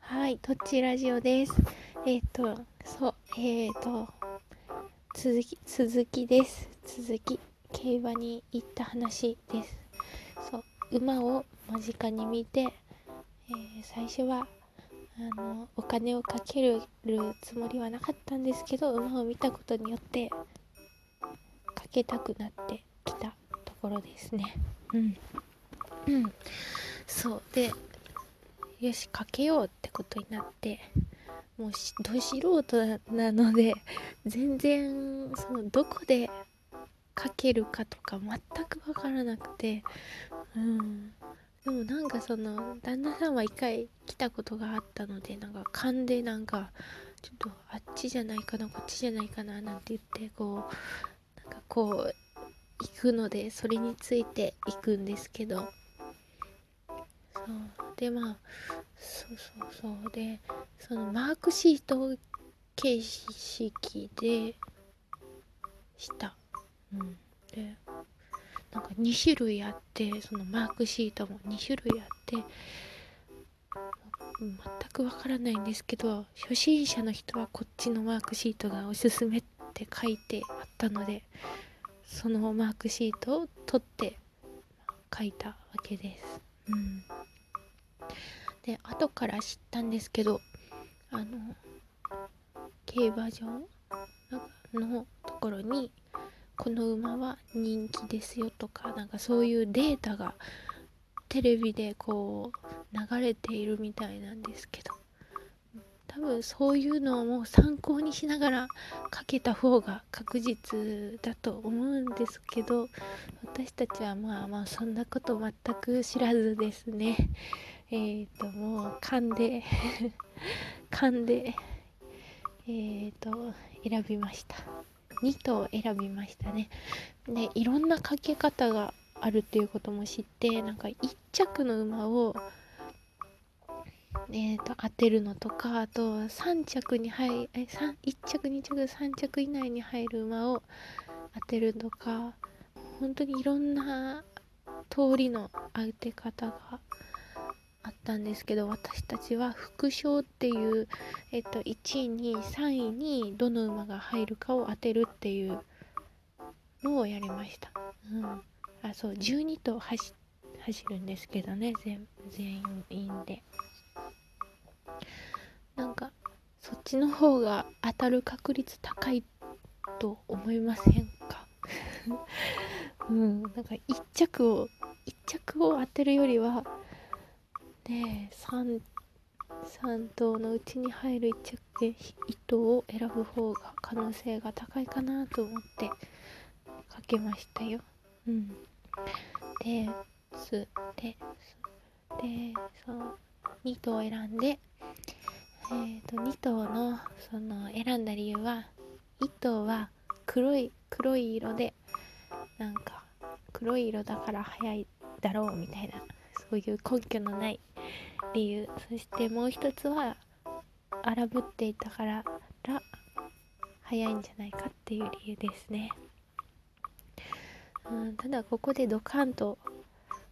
はい、とっちラジオです。えっ、ー、と、そう、えっ、ー、と、続き、続きです。続き、競馬に行った話です。そう、馬を間近に見て、えー、最初は、あの、お金をかけるつもりはなかったんですけど、馬を見たことによって、かけたくなってきたところですね。うん。うん。そう。で、よし、かけようってことになって、もうど素人なので全然そのどこで書けるかとか全く分からなくてうんでもなんかその旦那さんは一回来たことがあったのでなんか勘でなんかちょっとあっちじゃないかなこっちじゃないかななんて言ってこうなんかこう行くのでそれについて行くんですけどでまあそうそうそう。でそのマークシート形式でした。うん。でなんか2種類あってそのマークシートも2種類あって全くわからないんですけど初心者の人はこっちのマークシートがおすすめって書いてあったのでそのマークシートを取って書いたわけです。うん。で後から知ったんですけどあの競馬場のところにこの馬は人気ですよとかなんかそういうデータがテレビでこう流れているみたいなんですけど多分そういうのをもう参考にしながらかけた方が確実だと思うんですけど私たちはまあまあそんなこと全く知らずですね。えー、ともう勘で 勘でえー、と選びました。2頭選びましたね。でいろんなかけ方があるっていうことも知ってなんか1着の馬をえーと、当てるのとかあと3着に入え1着2着3着以内に入る馬を当てるとか本当にいろんな通りの当て方がたんですけど私たちは副賞っていう、えっと、1位2位3位にどの馬が入るかを当てるっていうのをやりました。うん、あそう12頭走走るんですけどね全全員で。なんかそっちの方が当たる確率高いと思いませんか？うんなんか1着を1着を当てるよりはね 3, 3頭のうちに入る1着で1頭を選ぶ方が可能性が高いかなと思ってかけましたよ。うん。ですででそう2頭選んでえーと、と2頭のその選んだ理由は1頭は黒い黒い色でなんか黒い色だから早いだろうみたいなそういう根拠のない理由。そしてもう一つは荒ぶっていたからら早いんじゃないかっていう理由ですね、うん、ただここでドカンと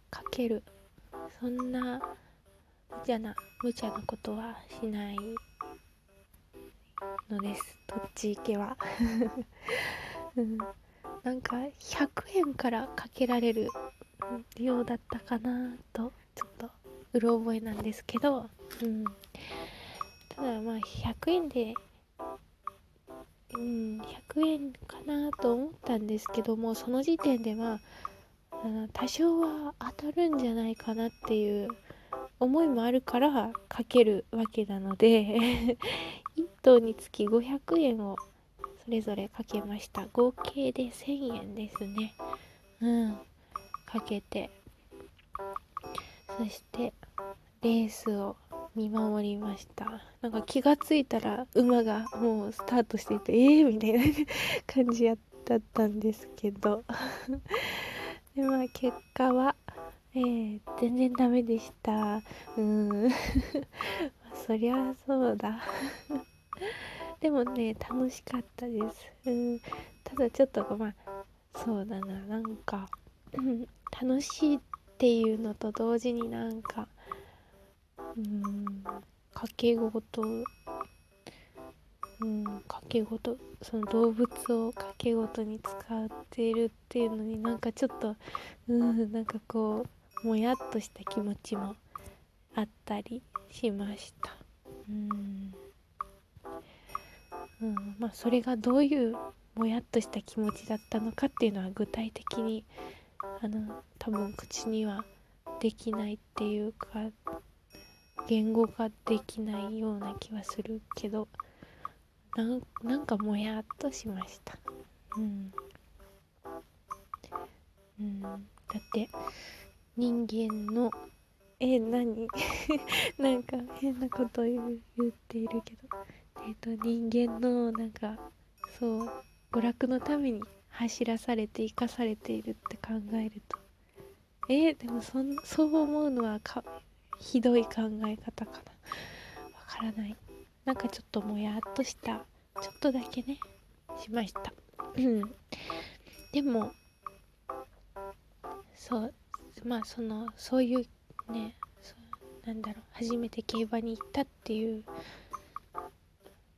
かけるそんな無茶な無茶なことはしないのです。どっち行けは、うん、なんか100円からかけられるようだったかなとちょっとうろ覚えなんですけど、うん、ただまあ100円で、うん、100円かなと思ったんですけどもその時点でまあ多少は当たるんじゃないかなっていう思いもあるからかけるわけなので 1頭につき500円をそれぞれかけました。合計で1000円ですね。うん。かけて。そしてレースを見守りました。なんか気がついたら馬がもうスタートしていてえーみたいな感じやったんですけど。でまあ結果はえー、全然ダメでした。うん。そりゃそうだ。でもね楽しかったです。うん。ただちょっとまあそうだななんか、楽しいっていうのと同時になんかうん。掛け事。うん。掛け事。その動物を掛け事に使っているっていうのになんかちょっとうんなんかこうもやっとした気持ちもあったりしました。うん。うん、まあそれがどういうもやっとした気持ちだったのかっていうのは具体的にあの多分口にはできないっていうか言語化できないような気はするけどなんかもやっとしました。うん、うん、だって人間のえ何？なんか変なこと言う言っているけど。えっ、と人間のなんかそう娯楽のために走らされて生かされているって考えると。えー、でもそんそう思うのはかひどい考え方かな。わからない。なんかちょっともやっとした。ちょっとだけね。しました。うん。でもそうまあそのそういうねなんだろう。初めて競馬に行ったっていう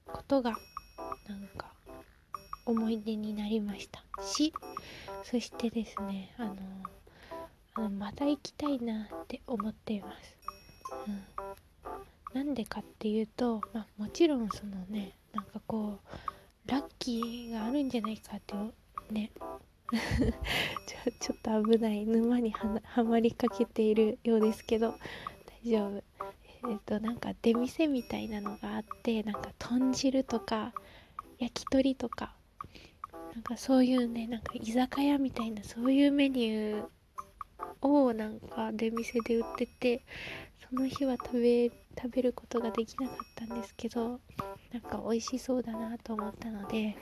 ことがなんか思い出になりました。しそしてですねあのあのまた行きたいなって思っています、うん、なんでかっていうと、まあ、もちろんそのねなんかこうラッキーがあるんじゃないかってね。ちょちょっと危ない沼にはまりかけているようですけど大丈夫。えっ、となんか出店みたいなのがあってなんか豚汁とか焼き鳥とかなんかそういうねなんか居酒屋みたいなそういうメニューをなんか出店で売っててその日は食べ食べることができなかったんですけどなんか美味しそうだなと思ったので、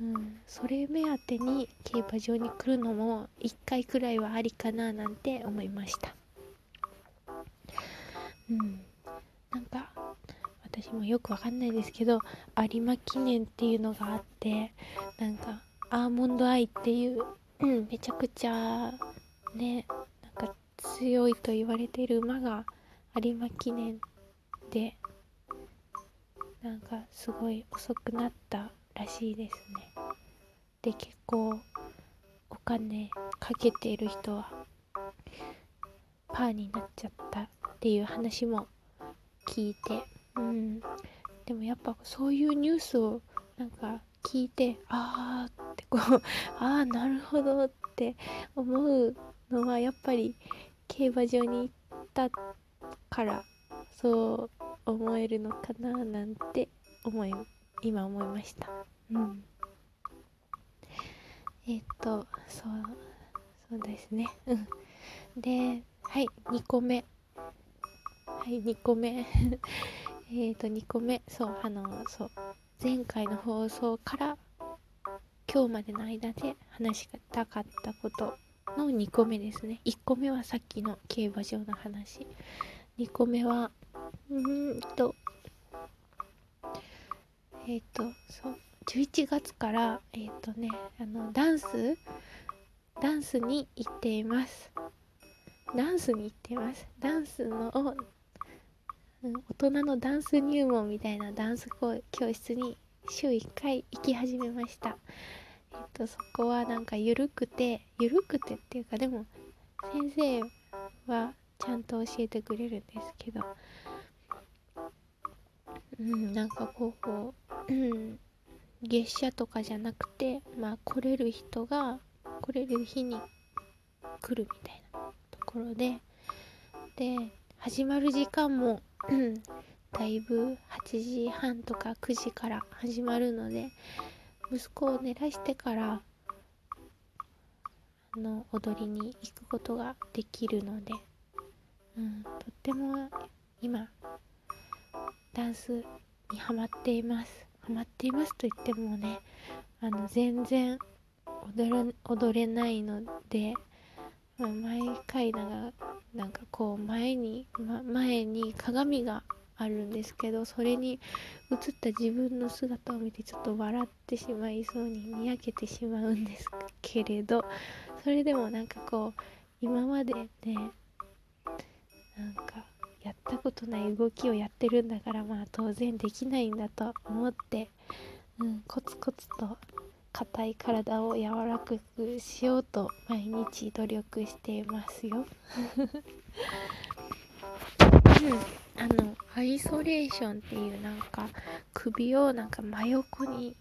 うん、それ目当てに競馬場に来るのも1回くらいはありかななんて思いました。うんなんか私もよくわかんないですけど有馬記念っていうのがあってなんかアーモンドアイっていう、うん、めちゃくちゃね強いと言われている馬が有馬記念でなんかすごい遅くなったらしいですね。で結構お金かけている人はパーになっちゃったっていう話も聞いてうん。でもやっぱそういうニュースをなんか聞いてああってこうああなるほどって思うのはやっぱり競馬場に行ったからそう思えるのかななんて思い今思いました。うん。えっ、とそうそうですね。うん。ではい2個目。はい2個目。えっと2個目。そうあのそう。前回の放送から今日までの間で話したかったことの2個目ですね。1個目はさっきの競馬場の話。2個目はうーんとえっ、ー、とそう11月からえっ、ー、とねあのダンス？ダンスに行っています。ダンスに行っています。ダンスの大人のダンス入門みたいなダンス教室に週1回行き始めました。とそこはなんか緩くて緩くてっていうかでも先生はちゃんと教えてくれるんですけど。うんなんかこうこう、月謝とかじゃなくてまあ来れる人が来れる日に来るみたいなところで。で始まる時間もだいぶ8時半とか9時から始まるので息子を寝らしてからの踊りに行くことができるので、うん、とっても今ダンスにハマっています。ハマっていますと言ってもねあの全然踊れ踊れないので、まあ、毎回なんかなんかこう前に、ま、前に鏡があるんですけどそれに映った自分の姿を見てちょっと笑ってしまいそうににやけてしまうんですけれどそれでもなんかこう今までねなんかやったことない動きをやってるんだからまあ当然できないんだと思って、うん、コツコツと硬い体を柔らかくしようと毎日努力していますよ。うん、あのアイソレーションっていうなんか首をなんか真横に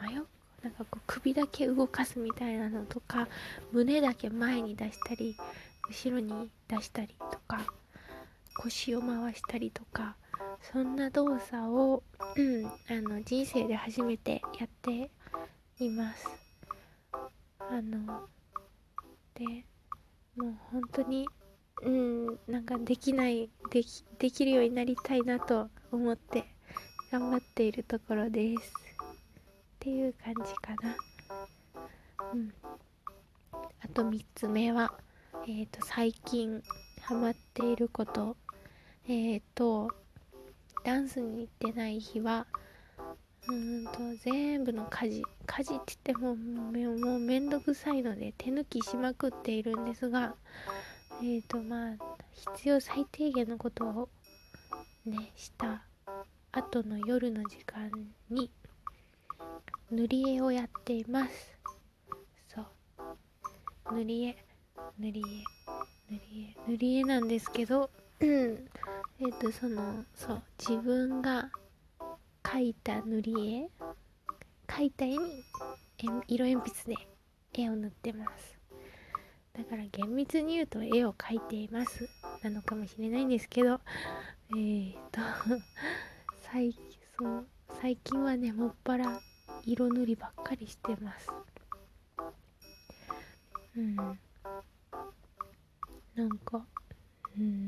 真横？なんかこう首だけ動かすみたいなのとか胸だけ前に出したり後ろに出したりとか腰を回したりとかそんな動作を、うん、あの人生で初めてやっています。あのでもう本当にうんなんかできないできできるようになりたいなと思って頑張っているところです。っていう感じかな。うん。あと3つ目はえっ、ー、と最近ハマっていること。えっ、ー、とダンスに行ってない日はうんと全部の家事。家事って言ってももうめんどくさいので手抜きしまくっているんですがえーとまあ必要最低限のことをねした後の夜の時間に塗り絵をやっています。そう。塗り絵。塗り絵。塗り絵。塗り絵なんですけどうん。えっ、ー、とそのそう。自分が描いた塗り絵。描いた絵に色鉛筆で絵を塗ってますだから厳密に言うと絵を描いています。なのかもしれないんですけど。えー、っ と最そう最近はねもっぱら色塗りばっかりしてます。うん。なんかうん。